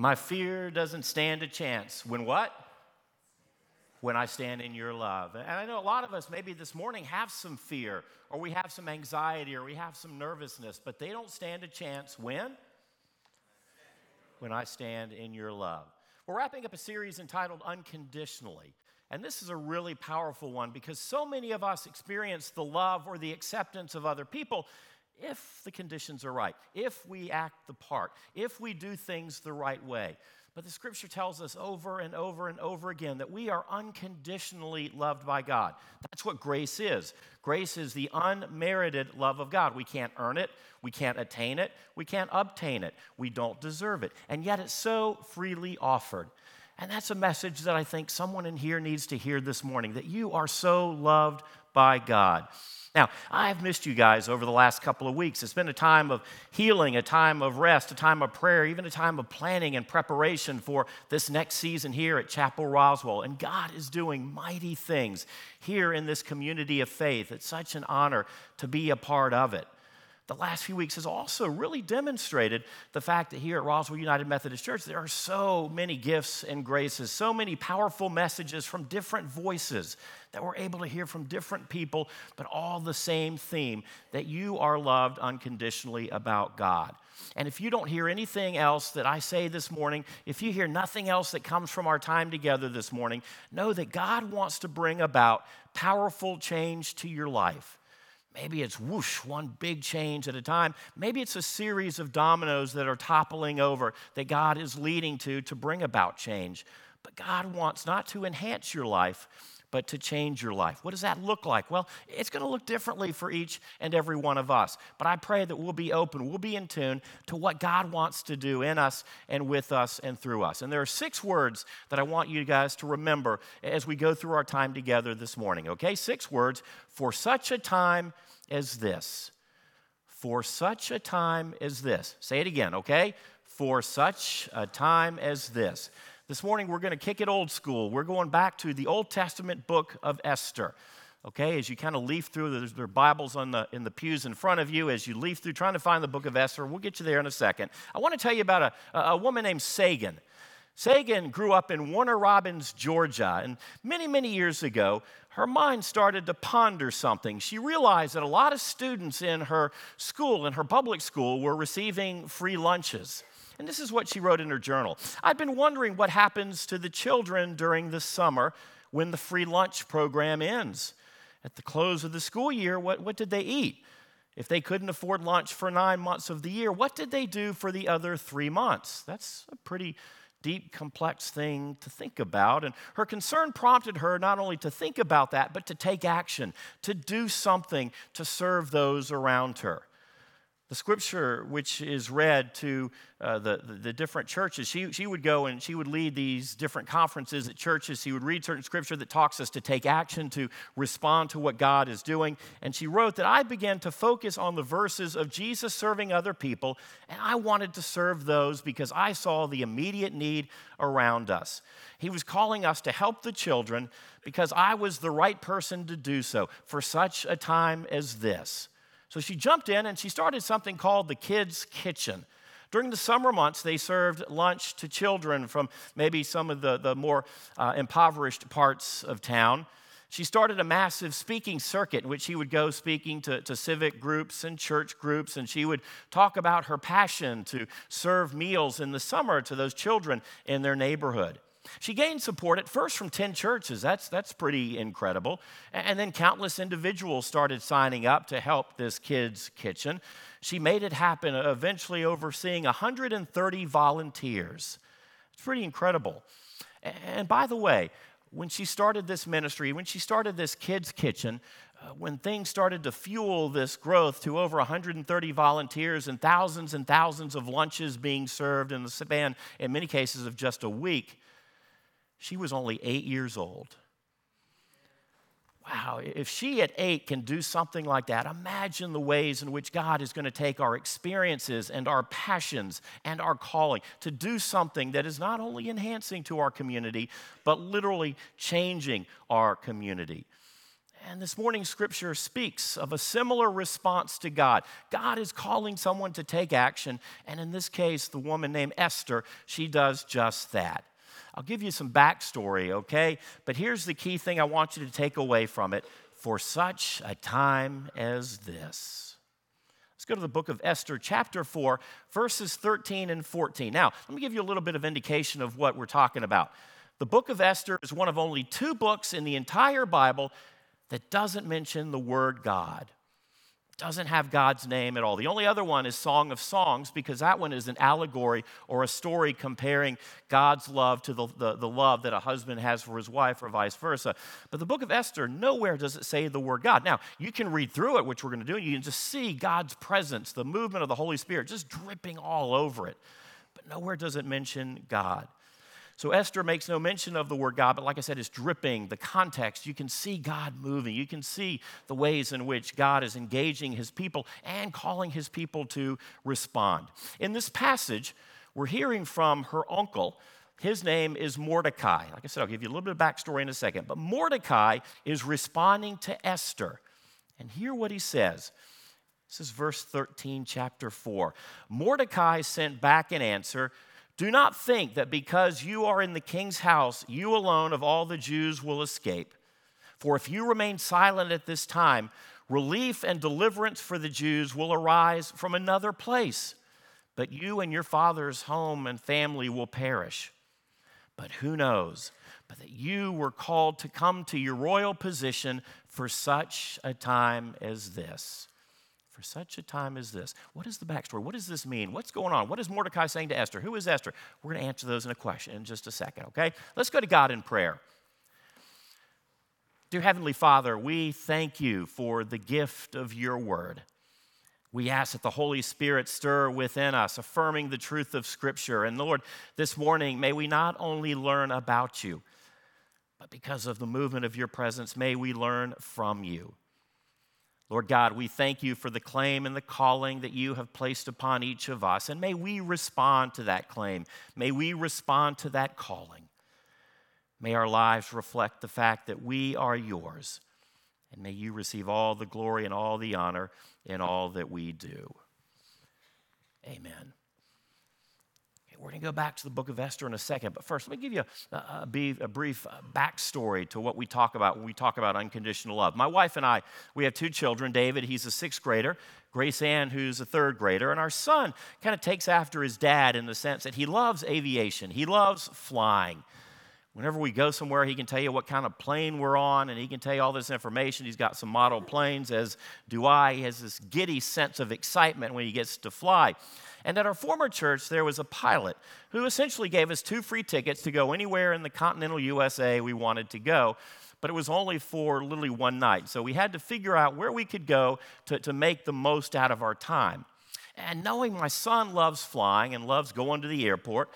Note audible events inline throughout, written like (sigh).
My fear doesn't stand a chance. When what? When I stand in your love. And I know a lot of us maybe this morning have some fear, or we have some anxiety, or we have some nervousness, but they don't stand a chance when? When I stand in your love. We're wrapping up a series entitled Unconditionally. And this is a really powerful one because so many of us experience the love or the acceptance of other people if the conditions are right, if we act the part, if we do things the right way. But the scripture tells us over and over and over again that we are unconditionally loved by God. That's what grace is. Grace is the unmerited love of God. We can't earn it, we can't attain it, we can't obtain it, we don't deserve it. And yet it's so freely offered. And that's a message that I think someone in here needs to hear this morning that you are so loved by God. Now, I've missed you guys over the last couple of weeks. It's been a time of healing, a time of rest, a time of prayer, even a time of planning and preparation for this next season here at Chapel Roswell. And God is doing mighty things here in this community of faith. It's such an honor to be a part of it the last few weeks has also really demonstrated the fact that here at Roswell United Methodist Church, there are so many gifts and graces, so many powerful messages from different voices that we're able to hear from different people, but all the same theme that you are loved unconditionally about God. And if you don't hear anything else that I say this morning, if you hear nothing else that comes from our time together this morning, know that God wants to bring about powerful change to your life. Maybe it's whoosh, one big change at a time. Maybe it's a series of dominoes that are toppling over that God is leading to to bring about change. But God wants not to enhance your life, but to change your life. What does that look like? Well, it's going to look differently for each and every one of us. But I pray that we'll be open, we'll be in tune to what God wants to do in us and with us and through us. And there are six words that I want you guys to remember as we go through our time together this morning, okay? Six words for such a time as this. For such a time as this. Say it again, okay? For such a time as this. This morning we're going to kick it old school. We're going back to the Old Testament book of Esther. Okay, as you kind of leaf through, there's there Bibles on the, in the pews in front of you as you leaf through trying to find the book of Esther. We'll get you there in a second. I want to tell you about a, a woman named Sagan. Sagan grew up in Warner Robins, Georgia, and many, many years ago, her mind started to ponder something. She realized that a lot of students in her school, in her public school, were receiving free lunches. And this is what she wrote in her journal I've been wondering what happens to the children during the summer when the free lunch program ends. At the close of the school year, what, what did they eat? If they couldn't afford lunch for nine months of the year, what did they do for the other three months? That's a pretty deep, complex thing to think about. And her concern prompted her not only to think about that, but to take action, to do something to serve those around her the scripture which is read to uh, the, the, the, different churches. She, she would go and she would lead these different conferences at churches. She would read certain scripture that talks us to take action to respond to what god is doing. And she wrote that i began to focus on the verses of jesus serving other people and i wanted to serve those because i saw the immediate need around us. He was calling us to help the children because i was the right person to do so for such a time as this so she jumped in and she started something called the Kids Kitchen. During the summer months, they served lunch to children from maybe some of the, the more uh, impoverished parts of town. She started a massive speaking circuit in which she would go speaking to, to civic groups and church groups, and she would talk about her passion to serve meals in the summer to those children in their neighborhood. She gained support at first from 10 churches. That's, that's pretty incredible. And then countless individuals started signing up to help this kid's kitchen. She made it happen, eventually overseeing 130 volunteers. It's pretty incredible. And by the way, when she started this ministry, when she started this kids' kitchen, uh, when things started to fuel this growth to over 130 volunteers and thousands and thousands of lunches being served in the span, in many cases, of just a week, she was only eight years old. Wow, if she at eight can do something like that, imagine the ways in which God is going to take our experiences and our passions and our calling to do something that is not only enhancing to our community, but literally changing our community. And this morning, scripture speaks of a similar response to God. God is calling someone to take action, and in this case, the woman named Esther, she does just that. I'll give you some backstory, okay? But here's the key thing I want you to take away from it for such a time as this. Let's go to the book of Esther, chapter 4, verses 13 and 14. Now, let me give you a little bit of indication of what we're talking about. The book of Esther is one of only two books in the entire Bible that doesn't mention the word God doesn't have God's name at all. The only other one is Song of Songs because that one is an allegory or a story comparing God's love to the, the, the, love that a husband has for his wife or vice versa. But the book of Esther, nowhere does it say the word God. Now, you can read through it, which we're going to do, and you can just see God's presence, the movement of the Holy Spirit just dripping all over it. But nowhere does it mention God. So Esther makes no mention of the word God, but like I said, it's dripping. The context, you can see God moving. You can see the ways in which God is engaging his people and calling his people to respond. In this passage, we're hearing from her uncle. His name is Mordecai. Like I said, I'll give you a little bit of backstory in a second. But Mordecai is responding to Esther. And hear what he says. This is verse 13, chapter 4. Mordecai sent back an answer do not think that because you are in the king's house, you alone of all the Jews will escape. For if you remain silent at this time, relief and deliverance for the Jews will arise from another place. But you and your father's home and family will perish. But who knows? But that you were called to come to your royal position for such a time as this for such a time as this. What is the backstory? What does this mean? What's going on? What is Mordecai saying to Esther? Who is Esther? We're going to answer those in a question in just a second, okay? Let's go to God in prayer. Dear Heavenly Father, we thank you for the gift of your word. We ask that the Holy Spirit stir within us, affirming the truth of Scripture. And Lord, this morning, may we not only learn about you, but because of the movement of your presence, may we learn from you. Lord God, we thank you for the claim and the calling that you have placed upon each of us. And may we respond to that claim. May we respond to that calling. May our lives reflect the fact that we are yours. And may you receive all the glory and all the honor in all that we do. Amen. We're going to go back to the book of Esther in a second, but first, let me give you a, a, a, brief uh, backstory to what we talk about when we talk about unconditional love. My wife and I, we have two children. David, he's a sixth grader. Grace Ann, who's a third grader. And our son kind of takes after his dad in the sense that he loves aviation, he loves flying. Whenever we go somewhere, he can tell you what kind of plane we're on, and he can tell you all this information. He's got some model planes, as do I. He has this giddy sense of excitement when he gets to fly. And at our former church, there was a pilot who essentially gave us two free tickets to go anywhere in the continental USA we wanted to go. But it was only for literally one night. So we had to figure out where we could go to, to make the most out of our time. And knowing my son loves flying and loves going to the airport,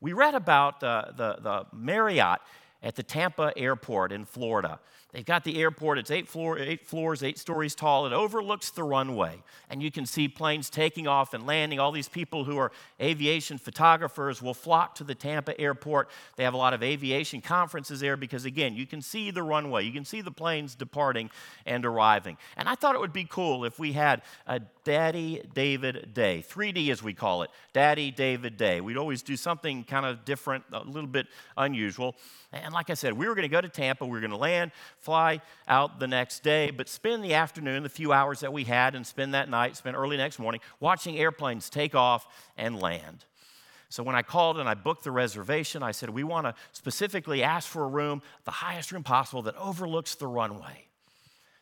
we read about uh, the, the Marriott at the Tampa airport in Florida. They've got the airport, it's eight, floor, eight floors, eight stories tall. It overlooks the runway. And you can see planes taking off and landing. All these people who are aviation photographers will flock to the Tampa airport. They have a lot of aviation conferences there because, again, you can see the runway, you can see the planes departing and arriving. And I thought it would be cool if we had a Daddy David Day, 3D as we call it, Daddy David Day. We'd always do something kind of different, a little bit unusual. And like I said, we were going to go to Tampa, we were going to land, fly out the next day, but spend the afternoon, the few hours that we had, and spend that night, spend early next morning, watching airplanes take off and land. So when I called and I booked the reservation, I said, We want to specifically ask for a room, the highest room possible that overlooks the runway.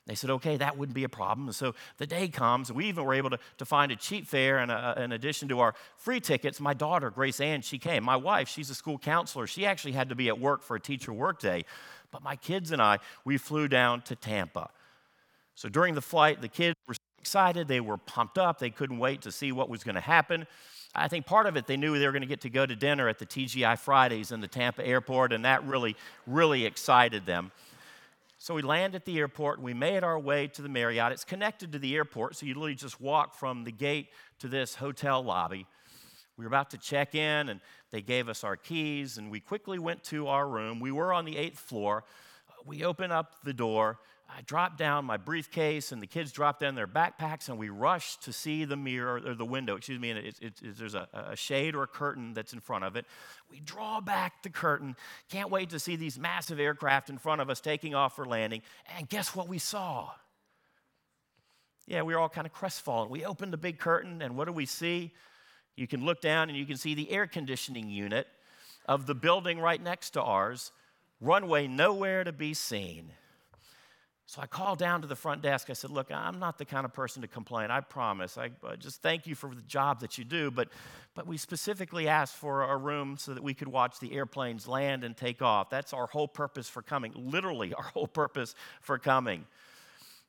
They said, okay, that wouldn't be a problem. And so the day comes, we even were able to, to find a cheap fare. And in addition to our free tickets, my daughter, Grace Ann, she came. My wife, she's a school counselor. She actually had to be at work for a teacher workday. But my kids and I, we flew down to Tampa. So during the flight, the kids were excited. They were pumped up. They couldn't wait to see what was going to happen. I think part of it, they knew they were going to get to go to dinner at the TGI Fridays in the Tampa airport, and that really, really excited them. So we land at the airport and we made our way to the Marriott. It's connected to the airport, so you literally just walk from the gate to this hotel lobby. We were about to check in and they gave us our keys and we quickly went to our room. We were on the eighth floor. We open up the door. I dropped down my briefcase, and the kids dropped down their backpacks, and we rushed to see the mirror or the window. Excuse me, and it, there's a, a shade or a curtain that's in front of it. We draw back the curtain. Can't wait to see these massive aircraft in front of us taking off for landing. And guess what we saw? Yeah, we were all kind of crestfallen. We opened the big curtain, and what do we see? You can look down and you can see the air conditioning unit of the building right next to ours, runway nowhere to be seen. So I called down to the front desk. I said, Look, I'm not the kind of person to complain, I promise. I just thank you for the job that you do, but, but we specifically asked for a room so that we could watch the airplanes land and take off. That's our whole purpose for coming, literally, our whole purpose for coming.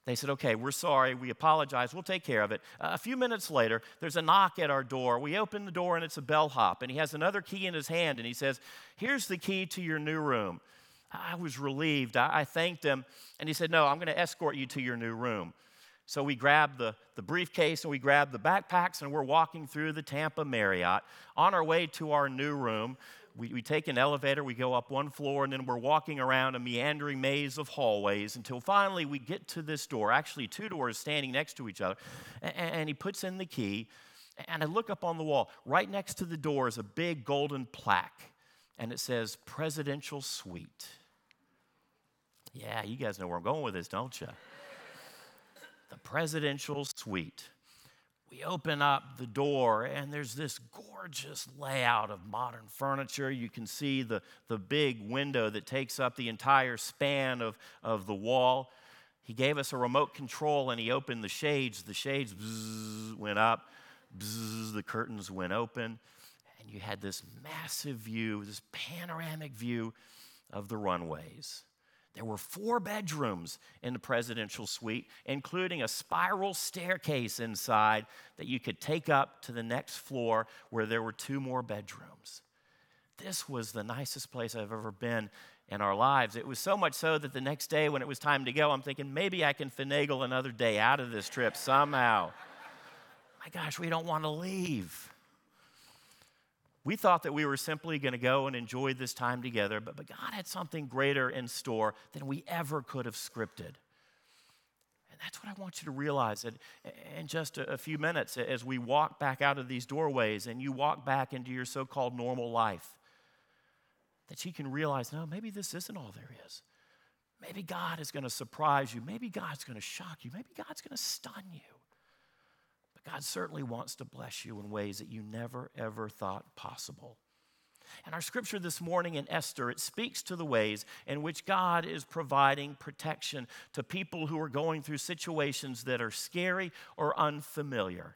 They said, Okay, we're sorry. We apologize. We'll take care of it. Uh, a few minutes later, there's a knock at our door. We open the door and it's a bellhop, and he has another key in his hand, and he says, Here's the key to your new room. I was relieved. I, I thanked him. And he said, No, I'm going to escort you to your new room. So we grabbed the, the briefcase and we grabbed the backpacks and we're walking through the Tampa Marriott on our way to our new room. We, we take an elevator, we go up one floor, and then we're walking around a meandering maze of hallways until finally we get to this door, actually, two doors standing next to each other. And, and he puts in the key, and I look up on the wall. Right next to the door is a big golden plaque, and it says Presidential Suite. Yeah, you guys know where I'm going with this, don't you? the presidential suite. We open up the door, and there's this gorgeous layout of modern furniture. You can see the, the big window that takes up the entire span of, of the wall. He gave us a remote control and he opened the shades. The shades bzz, went up, bzz, the curtains went open, and you had this massive view, this panoramic view of the runways. There were four bedrooms in the presidential suite, including a spiral staircase inside that you could take up to the next floor where there were two more bedrooms. This was the nicest place I've ever been in our lives. It was so much so that the next day when it was time to go, I'm thinking maybe I can finagle another day out of this trip somehow. My gosh, we don't want to leave. We thought that we were simply going to go and enjoy this time together, but, but God had something greater in store than we ever could have scripted. And that's what I want you to realize that in just a, a few minutes as we walk back out of these doorways and you walk back into your so called normal life, that you can realize no, maybe this isn't all there is. Maybe God is going to surprise you. Maybe God's going to shock you. Maybe God's going to stun you. God certainly wants to bless you in ways that you never, ever thought possible. And our scripture this morning in Esther, it speaks to the ways in which God is providing protection to people who are going through situations that are scary or unfamiliar.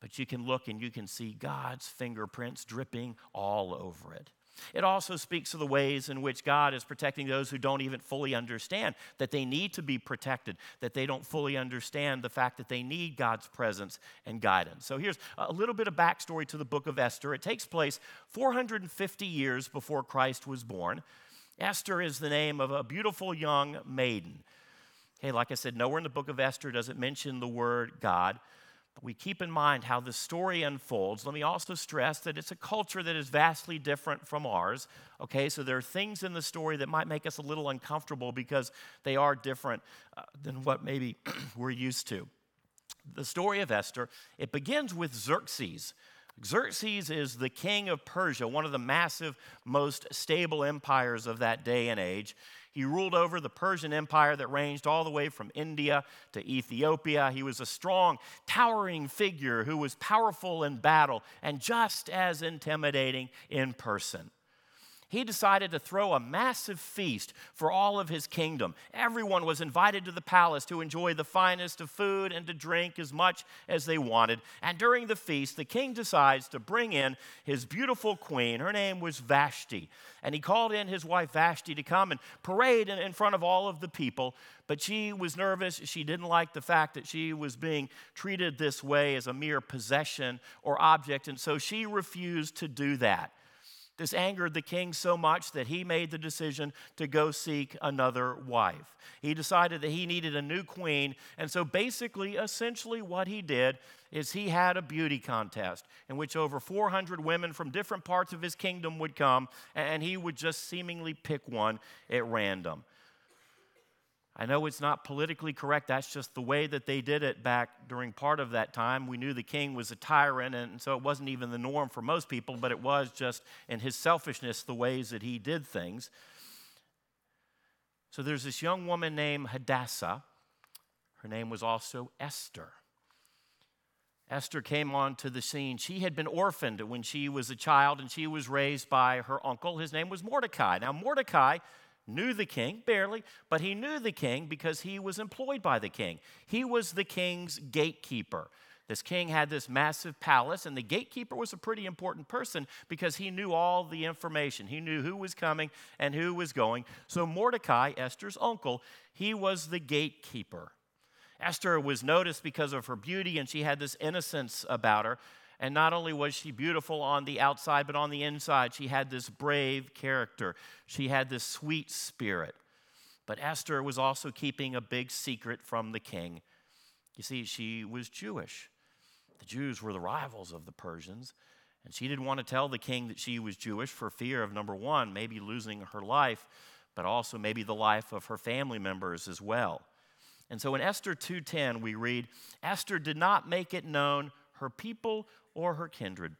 But you can look and you can see God's fingerprints dripping all over it. It also speaks of the ways in which God is protecting those who don't even fully understand that they need to be protected, that they don't fully understand the fact that they need God's presence and guidance. So here's a little bit of backstory to the book of Esther. It takes place 450 years before Christ was born. Esther is the name of a beautiful young maiden. Okay, like I said, nowhere in the book of Esther does it mention the word God we keep in mind how the story unfolds, let me also stress that it's a culture that is vastly different from ours. Okay, so there are things in the story that might make us a little uncomfortable because they are different uh, than what maybe (clears throat) we're used to. The story of Esther, it begins with Xerxes. Xerxes is the king of Persia, one of the massive, most stable empires of that day and age. He ruled over the Persian Empire that ranged all the way from India to Ethiopia. He was a strong, towering figure who was powerful in battle and just as intimidating in person he decided to throw a massive feast for all of his kingdom. Everyone was invited to the palace to enjoy the finest of food and to drink as much as they wanted. And during the feast, the king decides to bring in his beautiful queen. Her name was Vashti. And he called in his wife Vashti to come and parade in front of all of the people. But she was nervous. She didn't like the fact that she was being treated this way as a mere possession or object. And so she refused to do that. This angered the king so much that he made the decision to go seek another wife. He decided that he needed a new queen, and so basically, essentially, what he did is he had a beauty contest in which over 400 women from different parts of his kingdom would come, and he would just seemingly pick one at random. I know it's not politically correct. That's just the way that they did it back during part of that time. We knew the king was a tyrant, and so it wasn't even the norm for most people, but it was just in his selfishness the ways that he did things. So there's this young woman named Hadassah. Her name was also Esther. Esther came onto the scene. She had been orphaned when she was a child, and she was raised by her uncle. His name was Mordecai. Now, Mordecai knew the king, barely, but he knew the king because he was employed by the king. He was the king's gatekeeper. This king had this massive palace, and the gatekeeper was a pretty important person because he knew all the information. He knew who was coming and who was going. So, Mordecai, Esther's uncle, he was the gatekeeper. Esther was noticed because of her beauty, and she had this innocence about her. And not only was she beautiful on the outside, but on the inside, she had this brave character. She had this sweet spirit. But Esther was also keeping a big secret from the king. You see, she was Jewish. The Jews were the rivals of the Persians. And she didn't want to tell the king that she was Jewish for fear of, number one, maybe losing her life, but also maybe the life of her family members as well. And so in Esther 2:10 we read, Esther did not make it known her people or her kindred.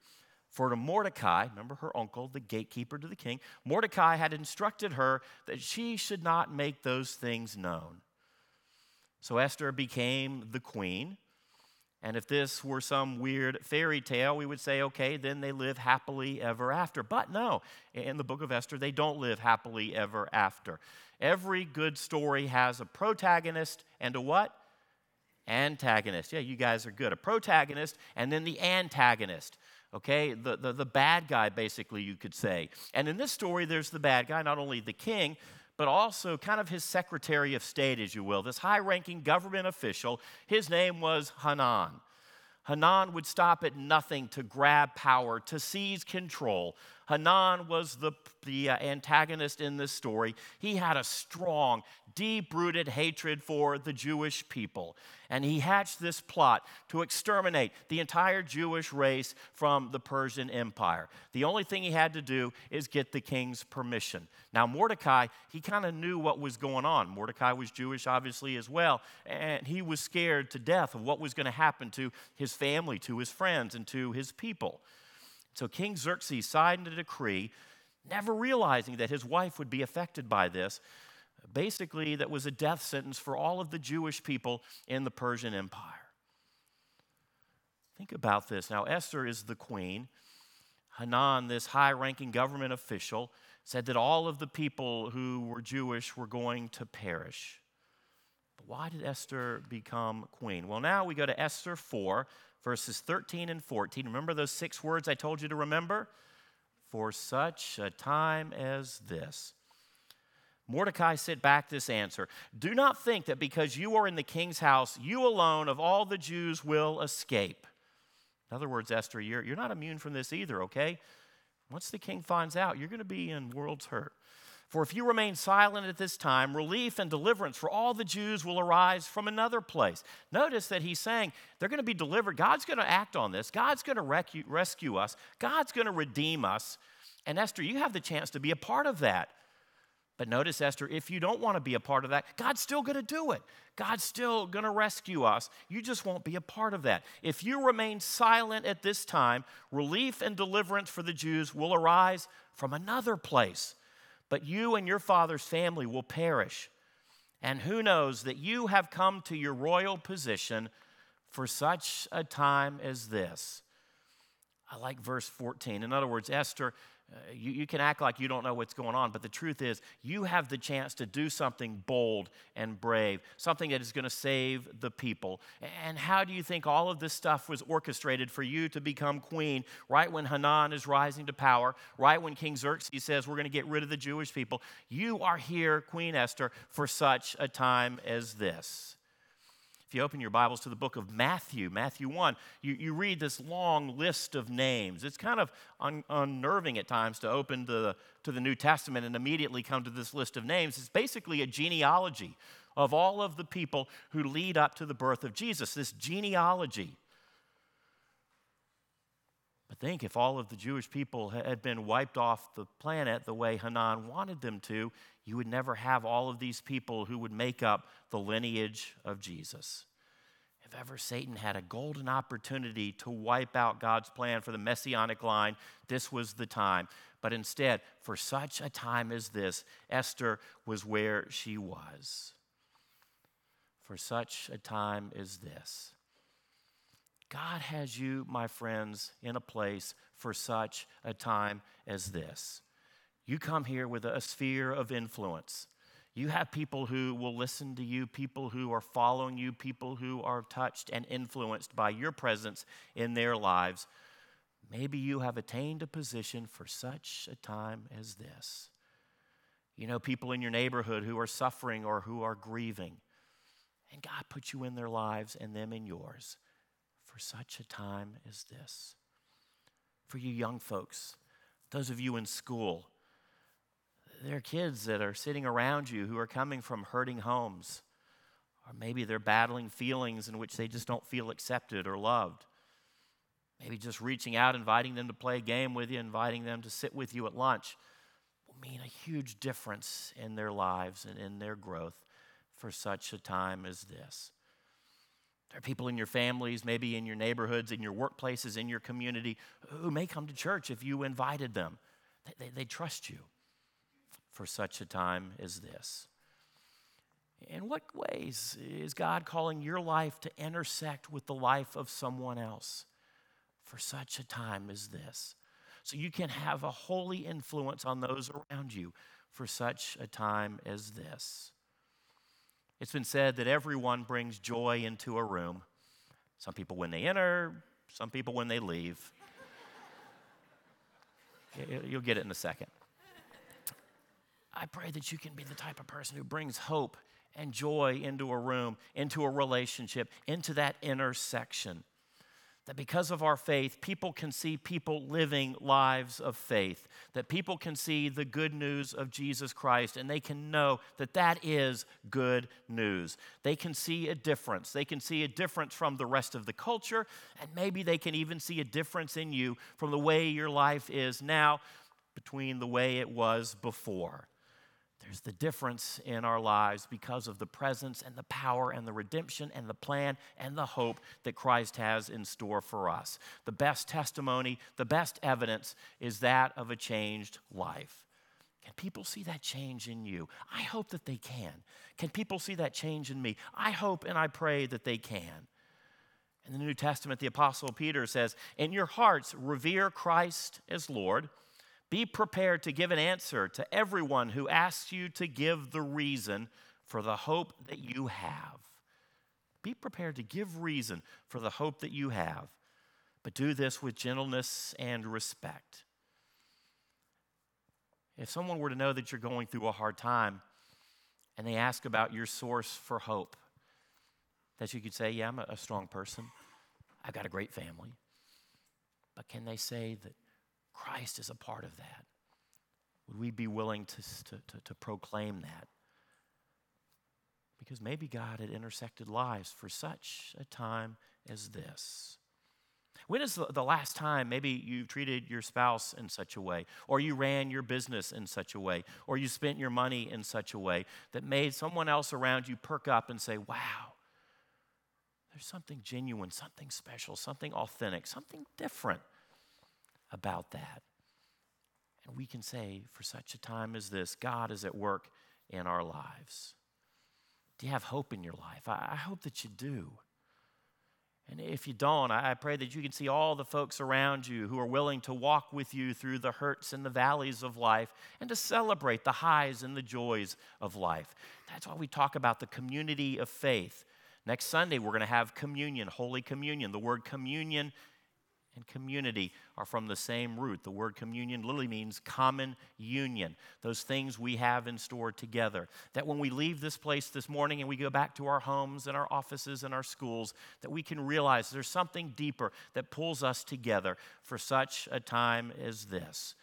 For to Mordecai, remember her uncle, the gatekeeper to the king, Mordecai had instructed her that she should not make those things known. So Esther became the queen. And if this were some weird fairy tale, we would say, okay, then they live happily ever after. But no, in the book of Esther, they don't live happily ever after. Every good story has a protagonist and a what? Antagonist. Yeah, you guys are good. A protagonist and then the antagonist. Okay, the, the, the bad guy, basically, you could say. And in this story, there's the bad guy, not only the king, but also kind of his secretary of state, as you will, this high ranking government official. His name was Haman. Haman would stop at nothing to grab power, to seize control. Haman was the, the uh, antagonist in this story. He had a strong, deep rooted hatred for the Jewish people. And he hatched this plot to exterminate the entire Jewish race from the Persian Empire. The only thing he had to do is get the king's permission. Now, Mordecai, he kind of knew what was going on. Mordecai was Jewish, obviously, as well. And he was scared to death of what was going to happen to his family, to his friends, and to his people. So King Xerxes signed a decree, never realizing that his wife would be affected by this basically, that was a death sentence for all of the Jewish people in the Persian Empire. Think about this. Now, Esther is the queen. Haman, this high ranking government official, said that all of the people who were Jewish were going to perish. But why did Esther become queen? Well, now we go to Esther 4, verses 13 and 14. Remember those six words I told you to remember? For such a time as this. Mordecai sent back this answer Do not think that because you are in the king's house, you alone of all the Jews will escape. In other words, Esther, you're, you're not immune from this either, okay? Once the king finds out, you're going to be in world's hurt. For if you remain silent at this time, relief and deliverance for all the Jews will arise from another place. Notice that he's saying they're going to be delivered. God's going to act on this. God's going to rescue us. God's going to redeem us. And Esther, you have the chance to be a part of that. But notice, Esther, if you don't want to be a part of that, God's still going to do it. God's still going to rescue us. You just won't be a part of that. If you remain silent at this time, relief and deliverance for the Jews will arise from another place. But you and your father's family will perish. And who knows that you have come to your royal position for such a time as this? I like verse 14. In other words, Esther, Uh, you, you can act like you don't know what's going on, but the truth is, you have the chance to do something bold and brave, something that is going to save the people. And how do you think all of this stuff was orchestrated for you to become queen right when Haman is rising to power, right when King Xerxes says, We're going to get rid of the Jewish people? You are here, Queen Esther, for such a time as this. If you open your Bibles to the book of Matthew, Matthew 1, you, you read this long list of names. It's kind of un, unnerving at times to open the, to the New Testament and immediately come to this list of names. It's basically a genealogy of all of the people who lead up to the birth of Jesus, this genealogy. Think if all of the Jewish people had been wiped off the planet the way Haman wanted them to, you would never have all of these people who would make up the lineage of Jesus. If ever Satan had a golden opportunity to wipe out God's plan for the messianic line, this was the time. But instead, for such a time as this, Esther was where she was. For such a time as this. God has you, my friends, in a place for such a time as this. You come here with a sphere of influence. You have people who will listen to you, people who are following you, people who are touched and influenced by your presence in their lives. Maybe you have attained a position for such a time as this. You know, people in your neighborhood who are suffering or who are grieving. And God put you in their lives and them in yours for such a time as this. For you young folks, those of you in school, there are kids that are sitting around you who are coming from hurting homes, or maybe they're battling feelings in which they just don't feel accepted or loved. Maybe just reaching out, inviting them to play a game with you, inviting them to sit with you at lunch will mean a huge difference in their lives and in their growth for such a time as this. There are people in your families, maybe in your neighborhoods, in your workplaces, in your community, who may come to church if you invited them. They, they, they trust you for such a time as this. In what ways is God calling your life to intersect with the life of someone else for such a time as this? So you can have a holy influence on those around you for such a time as this. It's been said that everyone brings joy into a room. Some people when they enter, some people when they leave. You'll get it in a second. I pray that you can be the type of person who brings hope and joy into a room, into a relationship, into that intersection. That because of our faith, people can see people living lives of faith. That people can see the good news of Jesus Christ and they can know that that is good news. They can see a difference. They can see a difference from the rest of the culture, and maybe they can even see a difference in you from the way your life is now between the way it was before. There's the difference in our lives because of the presence and the power and the redemption and the plan and the hope that Christ has in store for us. The best testimony, the best evidence is that of a changed life. Can people see that change in you? I hope that they can. Can people see that change in me? I hope and I pray that they can. In the New Testament, the Apostle Peter says, In your hearts, revere Christ as Lord. Be prepared to give an answer to everyone who asks you to give the reason for the hope that you have. Be prepared to give reason for the hope that you have, but do this with gentleness and respect. If someone were to know that you're going through a hard time and they ask about your source for hope, that you could say, Yeah, I'm a strong person. I've got a great family. But can they say that Christ is a part of that. Would we be willing to, to, to, proclaim that? Because maybe God had intersected lives for such a time as this. When is the last time maybe you treated your spouse in such a way, or you ran your business in such a way, or you spent your money in such a way that made someone else around you perk up and say, Wow, there's something genuine, something special, something authentic, something different about that. And we can say, for such a time as this, God is at work in our lives. Do you have hope in your life? I, hope that you do. And if you don't, I pray that you can see all the folks around you who are willing to walk with you through the hurts and the valleys of life and to celebrate the highs and the joys of life. That's why we talk about the community of faith. Next Sunday, we're going to have communion, Holy Communion. The word communion and community are from the same root. The word communion literally means common union, those things we have in store together. That when we leave this place this morning and we go back to our homes and our offices and our schools, that we can realize there's something deeper that pulls us together for such a time as this.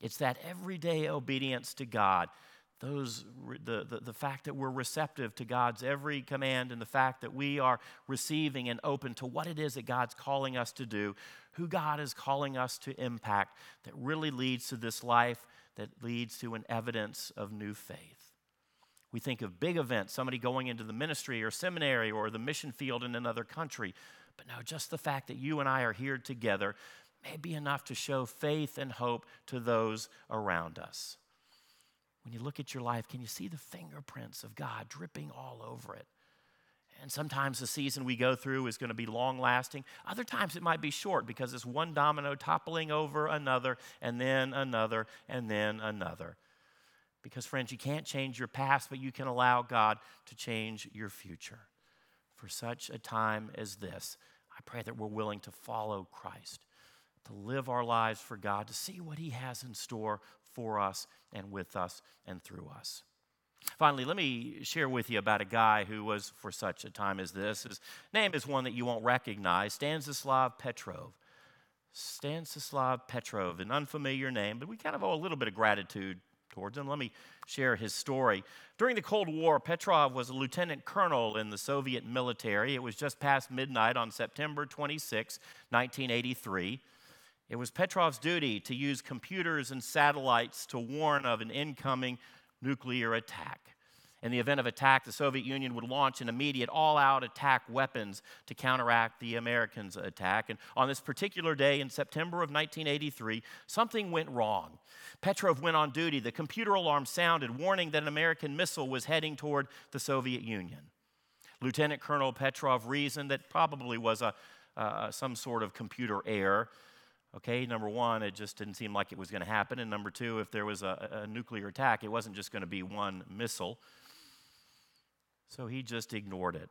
It's that everyday obedience to God those, the, the, the fact that we're receptive to God's every command and the fact that we are receiving and open to what it is that God's calling us to do, who God is calling us to impact, that really leads to this life that leads to an evidence of new faith. We think of big events, somebody going into the ministry or seminary or the mission field in another country. But no, just the fact that you and I are here together may be enough to show faith and hope to those around us. When you look at your life, can you see the fingerprints of God dripping all over it? And sometimes the season we go through is going to be long lasting. Other times it might be short because it's one domino toppling over another, and then another, and then another. Because, friends, you can't change your past, but you can allow God to change your future. For such a time as this, I pray that we're willing to follow Christ, to live our lives for God, to see what He has in store for us and with us and through us. Finally, let me share with you about a guy who was for such a time as this. His name is one that you won't recognize Stanislav Petrov. Stanislav Petrov, an unfamiliar name, but we kind of owe a little bit of gratitude towards him. Let me share his story. During the Cold War, Petrov was a lieutenant colonel in the Soviet military. It was just past midnight on September 26, 1983. It was Petrov's duty to use computers and satellites to warn of an incoming nuclear attack. In the event of attack, the Soviet Union would launch an immediate all out attack weapons to counteract the Americans' attack. And on this particular day in September of 1983, something went wrong. Petrov went on duty. The computer alarm sounded, warning that an American missile was heading toward the Soviet Union. Lieutenant Colonel Petrov reasoned that probably was a, uh, some sort of computer error. Okay, number one, it just didn't seem like it was going to happen. And number two, if there was a, a nuclear attack, it wasn't just going to be one missile. So he just ignored it.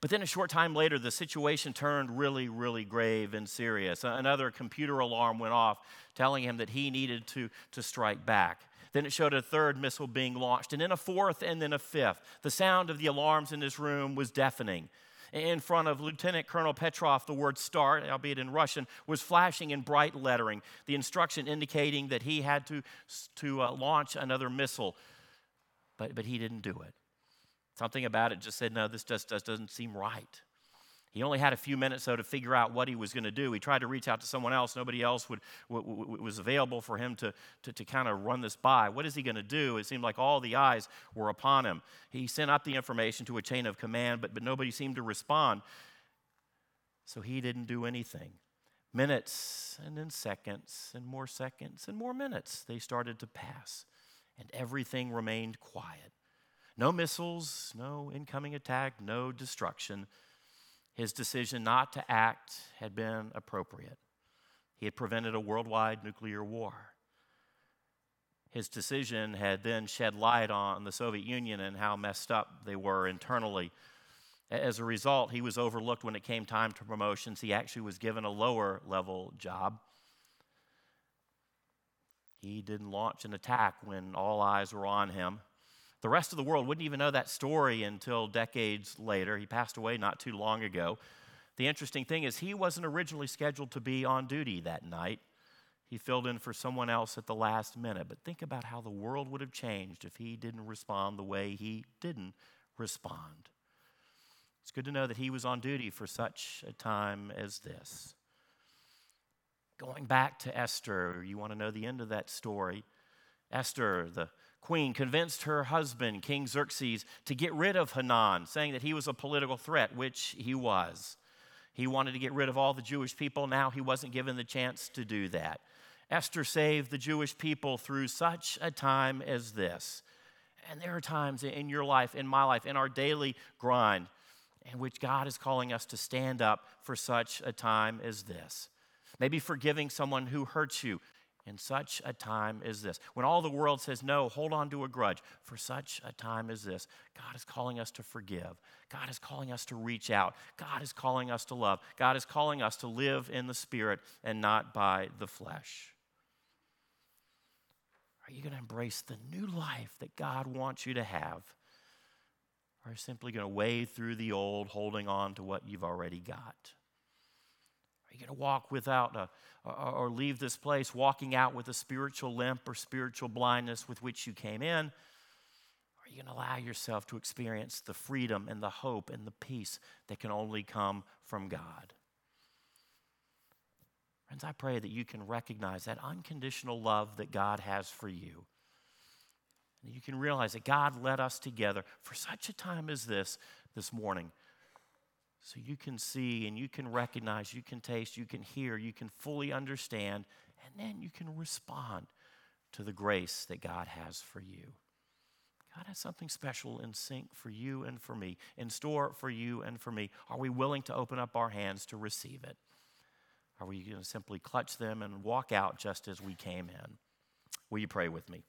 But then a short time later, the situation turned really, really grave and serious. Another computer alarm went off telling him that he needed to, to strike back. Then it showed a third missile being launched, and then a fourth, and then a fifth. The sound of the alarms in this room was deafening in front of Lieutenant Colonel Petrov, the word start, albeit in Russian, was flashing in bright lettering, the instruction indicating that he had to, to uh, launch another missile. But, but he didn't do it. Something about it just said, no, this just, just doesn't seem right. He only had a few minutes, though, to figure out what he was going to do. He tried to reach out to someone else. Nobody else would, was available for him to, to, to kind of run this by. What is he going to do? It seemed like all the eyes were upon him. He sent out the information to a chain of command, but, but nobody seemed to respond. So he didn't do anything. Minutes, and then seconds, and more seconds, and more minutes, they started to pass, and everything remained quiet. No missiles, no incoming attack, no destruction. His decision not to act had been appropriate. He had prevented a worldwide nuclear war. His decision had then shed light on the Soviet Union and how messed up they were internally. As a result, he was overlooked when it came time to promotions. He actually was given a lower level job. He didn't launch an attack when all eyes were on him. The rest of the world wouldn't even know that story until decades later. He passed away not too long ago. The interesting thing is, he wasn't originally scheduled to be on duty that night. He filled in for someone else at the last minute. But think about how the world would have changed if he didn't respond the way he didn't respond. It's good to know that he was on duty for such a time as this. Going back to Esther, you want to know the end of that story. Esther, the queen convinced her husband, King Xerxes, to get rid of Haman, saying that he was a political threat, which he was. He wanted to get rid of all the Jewish people. Now he wasn't given the chance to do that. Esther saved the Jewish people through such a time as this. And there are times in your life, in my life, in our daily grind, in which God is calling us to stand up for such a time as this. Maybe forgiving someone who hurts you, in such a time as this. When all the world says, no, hold on to a grudge, for such a time as this, God is calling us to forgive. God is calling us to reach out. God is calling us to love. God is calling us to live in the Spirit and not by the flesh. Are you going to embrace the new life that God wants you to have? Or are you simply going to wade through the old, holding on to what you've already got? Are you going to walk without a, or leave this place walking out with a spiritual limp or spiritual blindness with which you came in? Are you going to allow yourself to experience the freedom and the hope and the peace that can only come from God? Friends, I pray that you can recognize that unconditional love that God has for you. And you can realize that God led us together for such a time as this this morning. So you can see and you can recognize, you can taste, you can hear, you can fully understand, and then you can respond to the grace that God has for you. God has something special in sync for you and for me, in store for you and for me. Are we willing to open up our hands to receive it? Are we going to simply clutch them and walk out just as we came in? Will you pray with me?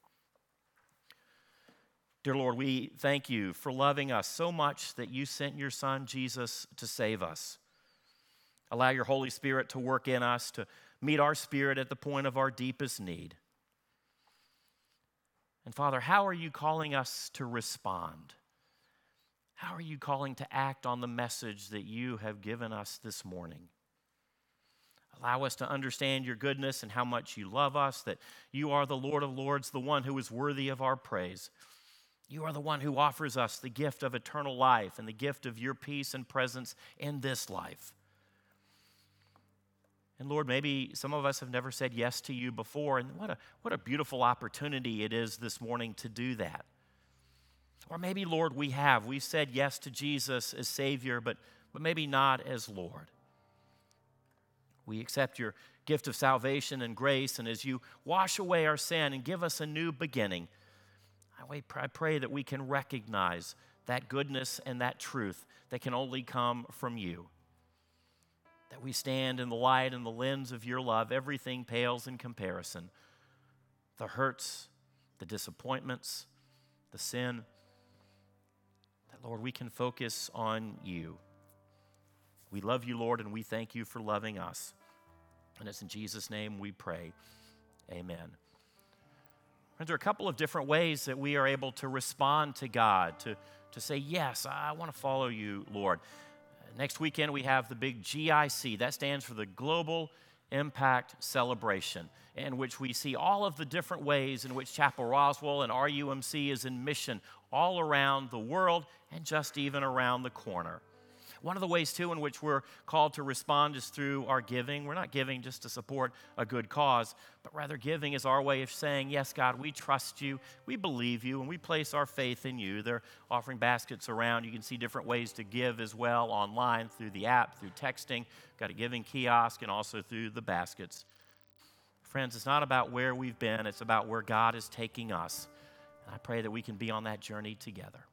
Dear Lord, we thank you for loving us so much that you sent your Son, Jesus, to save us. Allow your Holy Spirit to work in us, to meet our spirit at the point of our deepest need. And Father, how are you calling us to respond? How are you calling to act on the message that you have given us this morning? Allow us to understand your goodness and how much you love us, that you are the Lord of Lords, the one who is worthy of our praise. You are the one who offers us the gift of eternal life and the gift of your peace and presence in this life. And Lord, maybe some of us have never said yes to you before, and what a, what a beautiful opportunity it is this morning to do that. Or maybe, Lord, we have. We've said yes to Jesus as Savior, but, but maybe not as Lord. We accept your gift of salvation and grace, and as you wash away our sin and give us a new beginning, I pray that we can recognize that goodness and that truth that can only come from you. That we stand in the light and the lens of your love, everything pales in comparison. The hurts, the disappointments, the sin. That, Lord, we can focus on you. We love you, Lord, and we thank you for loving us. And it's in Jesus' name we pray. Amen. There are a couple of different ways that we are able to respond to God, to, to say, Yes, I want to follow you, Lord. Next weekend, we have the big GIC. That stands for the Global Impact Celebration, in which we see all of the different ways in which Chapel Roswell and RUMC is in mission all around the world and just even around the corner. One of the ways, too, in which we're called to respond is through our giving. We're not giving just to support a good cause, but rather giving is our way of saying, Yes, God, we trust you, we believe you, and we place our faith in you. They're offering baskets around. You can see different ways to give as well online through the app, through texting, got a giving kiosk, and also through the baskets. Friends, it's not about where we've been, it's about where God is taking us. And I pray that we can be on that journey together.